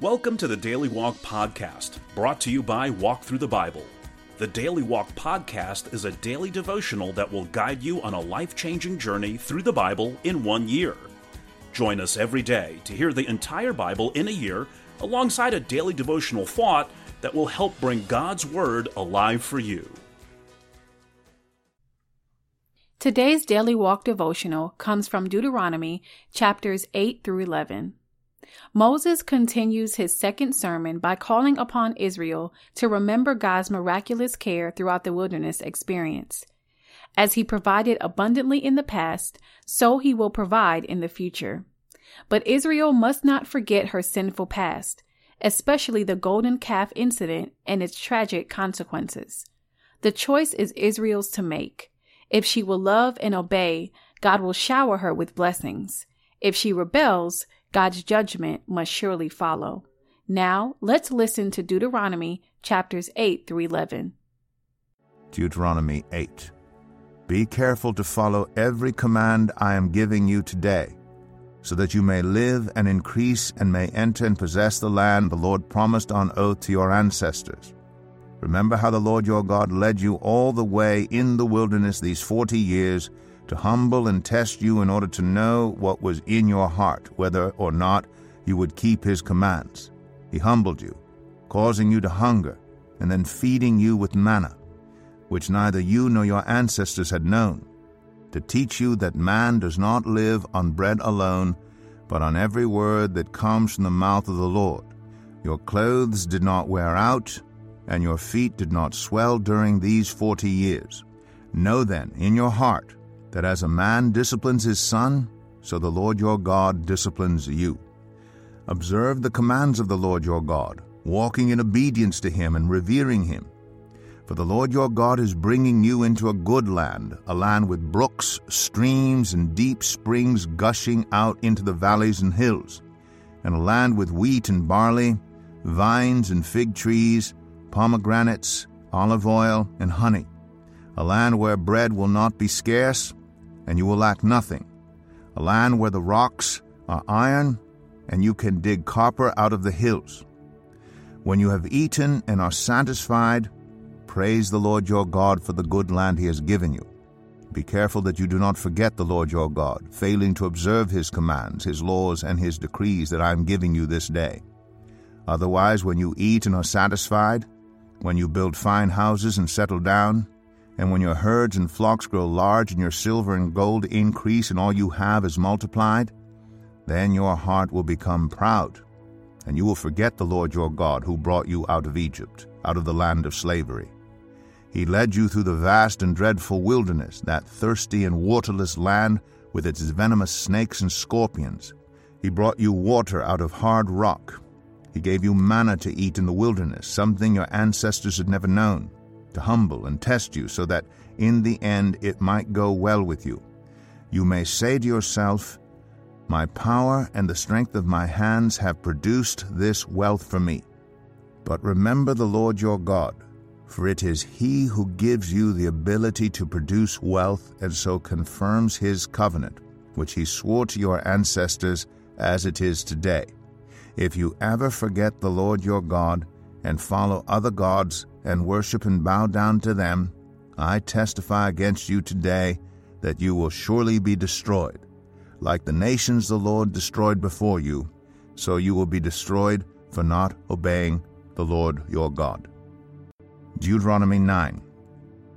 Welcome to the Daily Walk Podcast, brought to you by Walk Thru the Bible. The Daily Walk Podcast is a daily devotional that will guide you on a life changing journey through the Bible in one year. Join us every day to hear the entire Bible in a year alongside a daily devotional thought that will help bring God's Word alive for you. Today's Daily Walk devotional comes from Deuteronomy chapters 8 through 11. Moses continues his second sermon by calling upon Israel to remember God's miraculous care throughout the wilderness experience. As he provided abundantly in the past, so he will provide in the future. But Israel must not forget her sinful past, especially the golden calf incident and its tragic consequences. The choice is Israel's to make. If she will love and obey, God will shower her with blessings. If she rebels, God's judgment must surely follow. Now, let's listen to Deuteronomy chapters 8 through 11. Deuteronomy 8. Be careful to follow every command I am giving you today, so that you may live and increase and may enter and possess the land the Lord promised on oath to your ancestors. Remember how the Lord your God led you all the way in the wilderness these forty years to humble and test you in order to know what was in your heart, whether or not you would keep his commands. He humbled you, causing you to hunger, and then feeding you with manna, which neither you nor your ancestors had known, to teach you that man does not live on bread alone, but on every word that comes from the mouth of the Lord. Your clothes did not wear out, and your feet did not swell during these forty years. Know then in your heart that as a man disciplines his son, so the Lord your God disciplines you. Observe the commands of the Lord your God, walking in obedience to him and revering him. For the Lord your God is bringing you into a good land, a land with brooks, streams, and deep springs gushing out into the valleys and hills, and a land with wheat and barley, vines and fig trees, pomegranates, olive oil, and honey, a land where bread will not be scarce, and you will lack nothing. A land where the rocks are iron, and you can dig copper out of the hills. When you have eaten and are satisfied, praise the Lord your God for the good land he has given you. Be careful that you do not forget the Lord your God, failing to observe his commands, his laws, and his decrees that I am giving you this day. Otherwise, when you eat and are satisfied, when you build fine houses and settle down, and when your herds and flocks grow large, and your silver and gold increase, and all you have is multiplied, then your heart will become proud, and you will forget the Lord your God, who brought you out of Egypt, out of the land of slavery. He led you through the vast and dreadful wilderness, that thirsty and waterless land with its venomous snakes and scorpions. He brought you water out of hard rock. He gave you manna to eat in the wilderness, something your ancestors had never known to humble and test you, so that in the end it might go well with you. You may say to yourself, My power and the strength of my hands have produced this wealth for me. But remember the Lord your God, for it is He who gives you the ability to produce wealth and so confirms His covenant, which He swore to your ancestors as it is today. If you ever forget the Lord your God and follow other gods, and worship and bow down to them, I testify against you today that you will surely be destroyed. Like the nations the Lord destroyed before you, so you will be destroyed for not obeying the Lord your God. Deuteronomy 9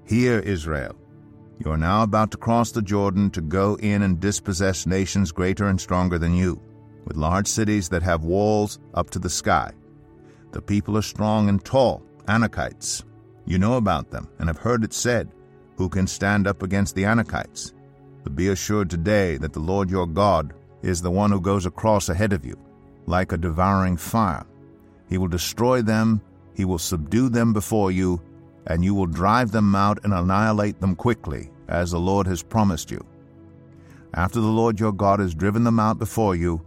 Hear, Israel. You are now about to cross the Jordan to go in and dispossess nations greater and stronger than you, with large cities that have walls up to the sky. The people are strong and tall, Anakites. You know about them and have heard it said, Who can stand up against the Anakites? But be assured today that the Lord your God is the one who goes across ahead of you, like a devouring fire. He will destroy them, he will subdue them before you, and you will drive them out and annihilate them quickly, as the Lord has promised you. After the Lord your God has driven them out before you,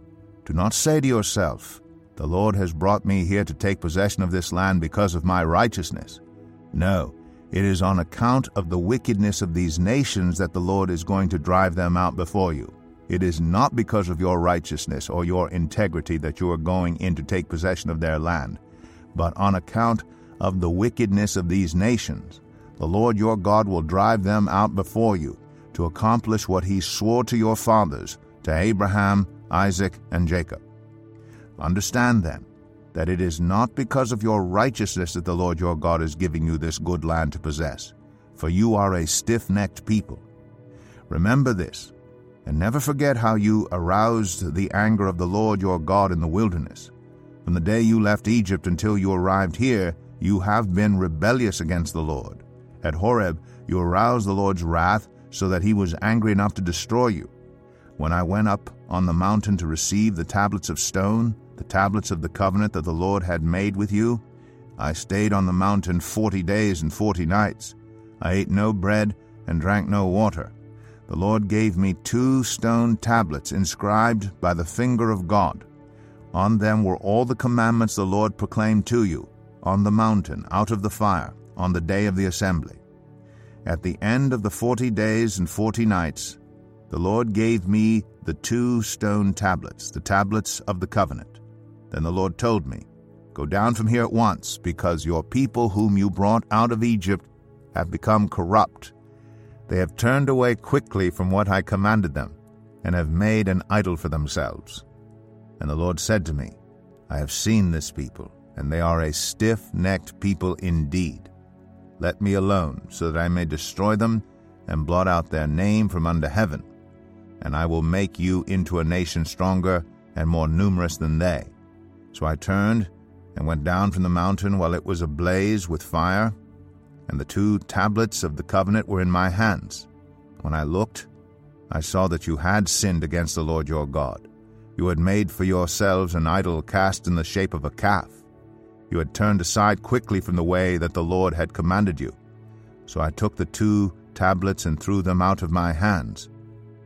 do not say to yourself, the Lord has brought me here to take possession of this land because of my righteousness. No, it is on account of the wickedness of these nations that the Lord is going to drive them out before you. It is not because of your righteousness or your integrity that you are going in to take possession of their land, but on account of the wickedness of these nations. The Lord your God will drive them out before you to accomplish what he swore to your fathers, to Abraham, Isaac, and Jacob. Understand then that it is not because of your righteousness that the Lord your God is giving you this good land to possess, for you are a stiff necked people. Remember this, and never forget how you aroused the anger of the Lord your God in the wilderness. From the day you left Egypt until you arrived here, you have been rebellious against the Lord. At Horeb, you aroused the Lord's wrath so that he was angry enough to destroy you. When I went up on the mountain to receive the tablets of stone, the tablets of the covenant that the Lord had made with you, I stayed on the mountain forty days and forty nights. I ate no bread and drank no water. The Lord gave me two stone tablets inscribed by the finger of God. On them were all the commandments the Lord proclaimed to you, on the mountain, out of the fire, on the day of the assembly. At the end of the forty days and forty nights, the Lord gave me the two stone tablets, the tablets of the covenant. Then the Lord told me, Go down from here at once, because your people whom you brought out of Egypt have become corrupt they have turned away quickly from what I commanded them, and have made an idol for themselves. And the Lord said to me, I have seen this people, and they are a stiff necked people indeed. Let me alone, so that I may destroy them and blot out their name from under heaven. And I will make you into a nation stronger and more numerous than they. So I turned and went down from the mountain while it was ablaze with fire, and the two tablets of the covenant were in my hands. When I looked, I saw that you had sinned against the Lord your God. You had made for yourselves an idol cast in the shape of a calf. You had turned aside quickly from the way that the Lord had commanded you. So I took the two tablets and threw them out of my hands,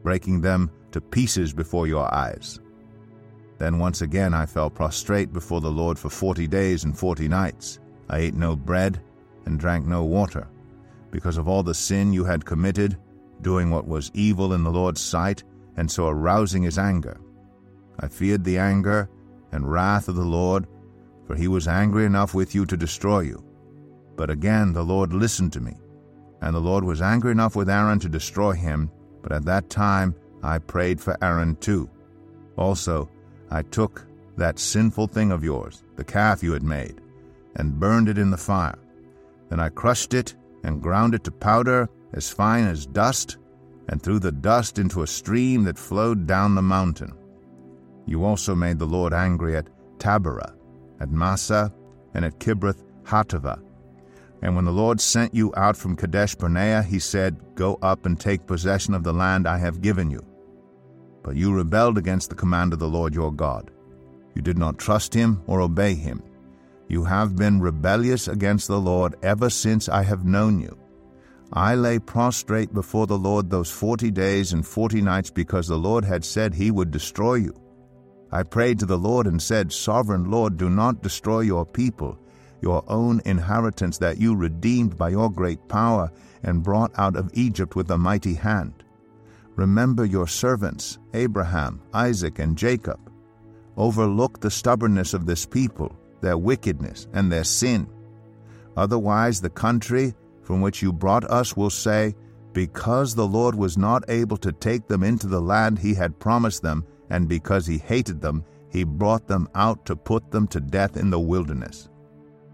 breaking them to pieces before your eyes. Then once again I fell prostrate before the Lord for forty days and forty nights. I ate no bread and drank no water, because of all the sin you had committed, doing what was evil in the Lord's sight, and so arousing his anger. I feared the anger and wrath of the Lord, for he was angry enough with you to destroy you. But again the Lord listened to me, and the Lord was angry enough with Aaron to destroy him, but at that time I prayed for Aaron too. Also, I took that sinful thing of yours, the calf you had made, and burned it in the fire. Then I crushed it and ground it to powder as fine as dust, and threw the dust into a stream that flowed down the mountain. You also made the Lord angry at Taberah, at Massah, and at Kibroth Hattaavah. And when the Lord sent you out from Kadesh Barnea, he said, Go up and take possession of the land I have given you. But you rebelled against the command of the Lord your God. You did not trust him or obey him. You have been rebellious against the Lord ever since I have known you. I lay prostrate before the Lord those forty days and forty nights because the Lord had said he would destroy you. I prayed to the Lord and said, Sovereign Lord, do not destroy your people, your own inheritance that you redeemed by your great power and brought out of Egypt with a mighty hand. Remember your servants, Abraham, Isaac, and Jacob. Overlook the stubbornness of this people their wickedness, and their sin. Otherwise, the country from which you brought us will say, Because the Lord was not able to take them into the land he had promised them, and because he hated them, he brought them out to put them to death in the wilderness.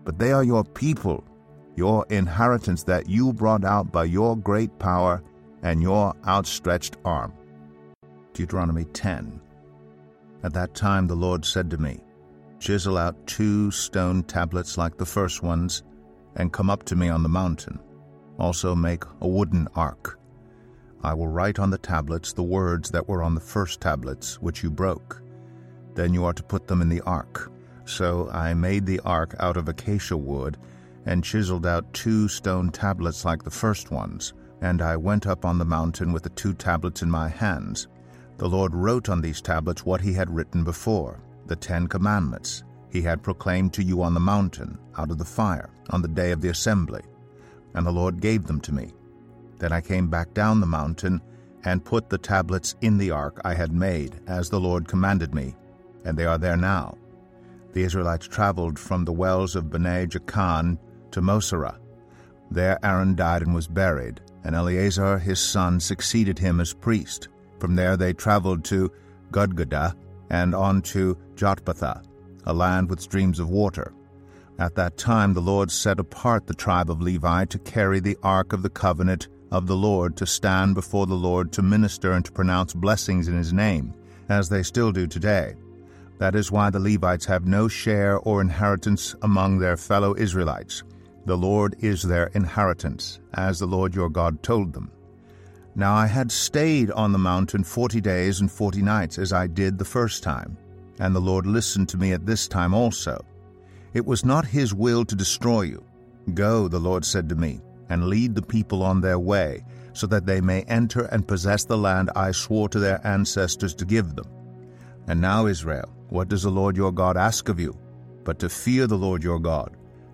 But they are your people, your inheritance that you brought out by your great power and your outstretched arm. Deuteronomy 10. At that time the Lord said to me, chisel out two stone tablets like the first ones, and come up to me on the mountain. Also make a wooden ark. I will write on the tablets the words that were on the first tablets, which you broke. Then you are to put them in the ark. So I made the ark out of acacia wood, and chiseled out two stone tablets like the first ones, and I went up on the mountain with the two tablets in my hands. The Lord wrote on these tablets what he had written before the Ten Commandments he had proclaimed to you on the mountain, out of the fire, on the day of the assembly. And the Lord gave them to me. Then I came back down the mountain, and put the tablets in the ark I had made, as the Lord commanded me, and they are there now. The Israelites traveled from the wells of Bene Jaakan to Moserah. There Aaron died and was buried, and Eleazar his son succeeded him as priest. From there they traveled to Gudgodah and on to Jotbathah, a land with streams of water. At that time the Lord set apart the tribe of Levi to carry the ark of the covenant of the Lord, to stand before the Lord, to minister and to pronounce blessings in his name, as they still do today. That is why the Levites have no share or inheritance among their fellow Israelites. The Lord is their inheritance, as the Lord your God told them. Now I had stayed on the mountain forty days and forty nights, as I did the first time, and the Lord listened to me at this time also. It was not his will to destroy you. Go, the Lord said to me, and lead the people on their way, so that they may enter and possess the land I swore to their ancestors to give them. And now, Israel, what does the Lord your God ask of you? But to fear the Lord your God,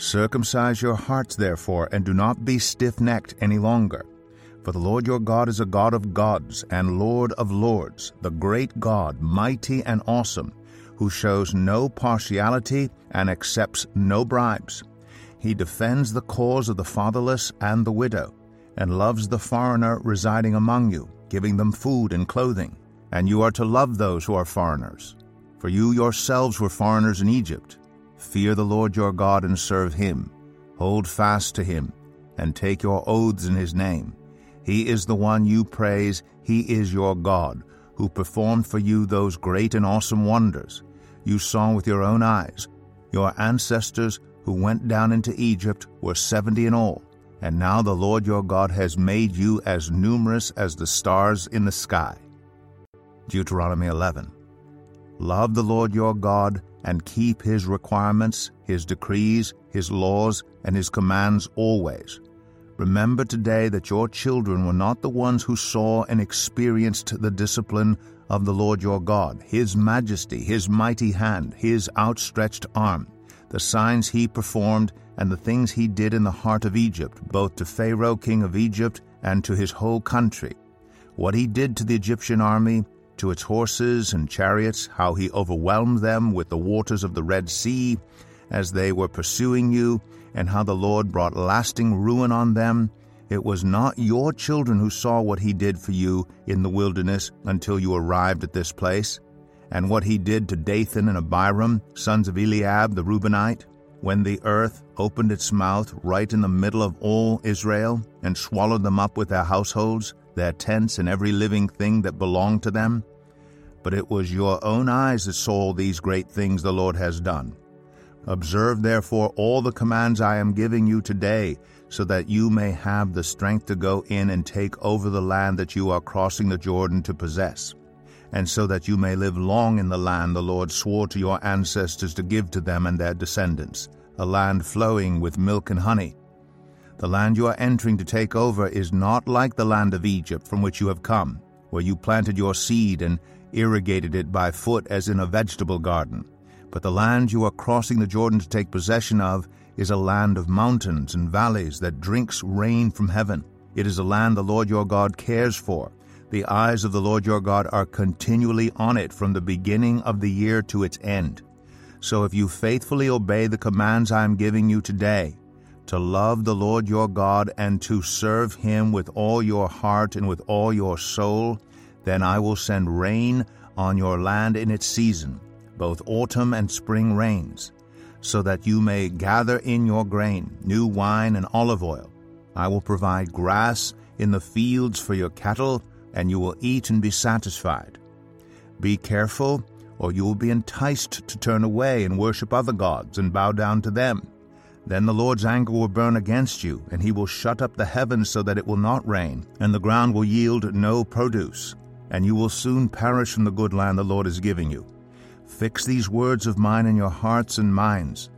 Circumcise your hearts, therefore, and do not be stiff necked any longer. For the Lord your God is a God of gods and Lord of lords, the great God, mighty and awesome, who shows no partiality and accepts no bribes. He defends the cause of the fatherless and the widow, and loves the foreigner residing among you, giving them food and clothing. And you are to love those who are foreigners. For you yourselves were foreigners in Egypt. Fear the Lord your God and serve him. Hold fast to him, and take your oaths in his name. He is the one you praise, he is your God, who performed for you those great and awesome wonders you saw with your own eyes. Your ancestors who went down into Egypt were seventy in all, and now the Lord your God has made you as numerous as the stars in the sky. Deuteronomy 11. Love the Lord your God and keep his requirements, his decrees, his laws, and his commands always. Remember today that your children were not the ones who saw and experienced the discipline of the Lord your God, his majesty, his mighty hand, his outstretched arm the signs he performed, and the things he did in the heart of Egypt, both to Pharaoh king of Egypt and to his whole country. What he did to the Egyptian army, to its horses and chariots, how he overwhelmed them with the waters of the Red Sea as they were pursuing you, and how the Lord brought lasting ruin on them. It was not your children who saw what he did for you in the wilderness until you arrived at this place and what he did to Dathan and Abiram, sons of Eliab the Reubenite, when the earth opened its mouth right in the middle of all Israel, and swallowed them up with their households, their tents, and every living thing that belonged to them? But it was your own eyes that saw these great things the Lord has done. Observe therefore all the commands I am giving you today, so that you may have the strength to go in and take over the land that you are crossing the Jordan to possess and so that you may live long in the land the Lord swore to your ancestors to give to them and their descendants, a land flowing with milk and honey. The land you are entering to take over is not like the land of Egypt from which you have come, where you planted your seed and irrigated it by foot as in a vegetable garden. But the land you are crossing the Jordan to take possession of is a land of mountains and valleys that drinks rain from heaven. It is a land the Lord your God cares for the eyes of the Lord your God are continually on it from the beginning of the year to its end. So if you faithfully obey the commands I am giving you today, to love the Lord your God and to serve him with all your heart and with all your soul, then I will send rain on your land in its season, both autumn and spring rains, so that you may gather in your grain, new wine and olive oil. I will provide grass in the fields for your cattle and you will eat and be satisfied. Be careful, or you will be enticed to turn away and worship other gods and bow down to them. Then the Lord's anger will burn against you, and he will shut up the heavens so that it will not rain, and the ground will yield no produce. and you will soon perish from the good land the Lord is giving you. Fix these words of mine in your hearts and minds.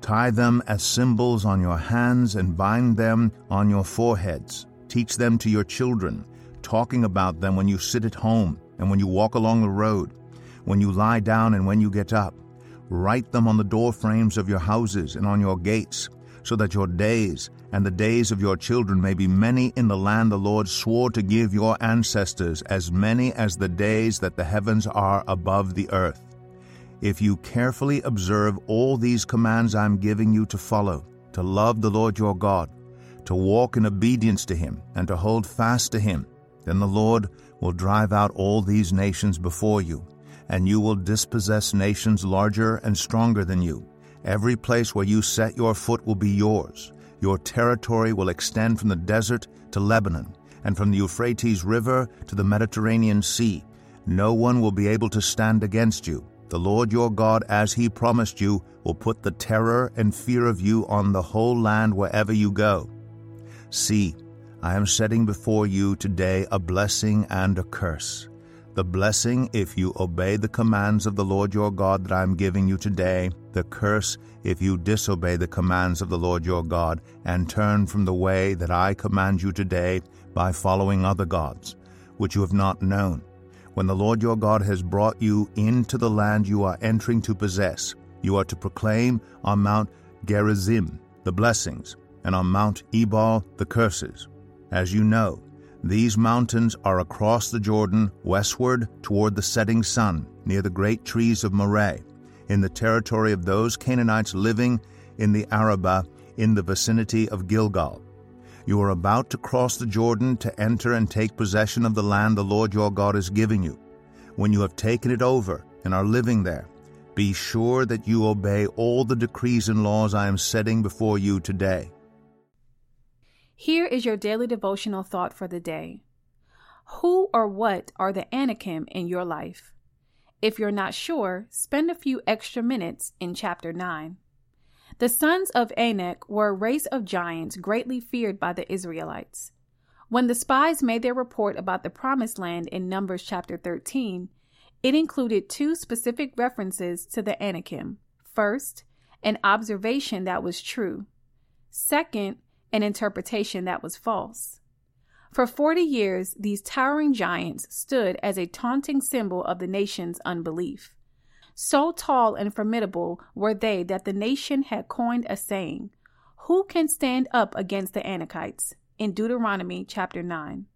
Tie them as symbols on your hands and bind them on your foreheads. Teach them to your children, talking about them when you sit at home and when you walk along the road, when you lie down and when you get up. Write them on the door frames of your houses and on your gates, so that your days and the days of your children may be many in the land the Lord swore to give your ancestors, as many as the days that the heavens are above the earth. If you carefully observe all these commands I'm giving you to follow, to love the Lord your God, to walk in obedience to Him, and to hold fast to Him, then the Lord will drive out all these nations before you, and you will dispossess nations larger and stronger than you. Every place where you set your foot will be yours your territory will extend from the desert to Lebanon, and from the Euphrates River to the Mediterranean Sea. No one will be able to stand against you. The Lord your God, as he promised you, will put the terror and fear of you on the whole land wherever you go. See, I am setting before you today a blessing and a curse. The blessing if you obey the commands of the Lord your God that I am giving you today, the curse if you disobey the commands of the Lord your God and turn from the way that I command you today by following other gods, which you have not known. When the Lord your God has brought you into the land you are entering to possess, you are to proclaim on Mount Gerizim the blessings, and on Mount Ebal the curses. As you know, these mountains are across the Jordan, westward toward the setting sun, near the great trees of Moreh, in the territory of those Canaanites living in the Arabah, in the vicinity of Gilgal. You are about to cross the Jordan to enter and take possession of the land the Lord your God is giving you. When you have taken it over and are living there, be sure that you obey all the decrees and laws I am setting before you today. Here is your daily devotional thought for the day. Who or what are the Anakim in your life? If you're not sure, spend a few extra minutes in chapter 9. The sons of Anak were a race of giants greatly feared by the Israelites. When the spies made their report about the promised land in Numbers chapter 13, it included two specific references to the Anakim. First, an observation that was true. Second, an interpretation that was false. For 40 years, these towering giants stood as a taunting symbol of the nation's unbelief. So tall and formidable were they that the nation had coined a saying, Who can stand up against the Anakites? in Deuteronomy chapter 9.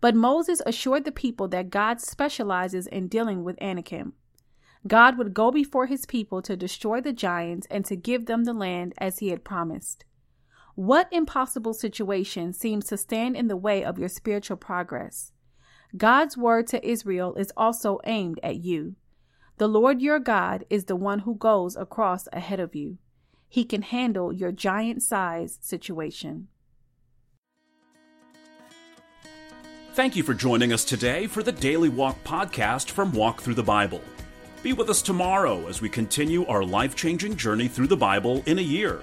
But Moses assured the people that God specializes in dealing with Anakim. God would go before his people to destroy the giants and to give them the land as he had promised. What impossible situation seems to stand in the way of your spiritual progress? God's word to Israel is also aimed at you. The Lord your God is the one who goes across ahead of you. He can handle your giant size situation. Thank you for joining us today for the Daily Walk podcast from Walk Thru the Bible. Be with us tomorrow as we continue our life changing journey through the Bible in a year.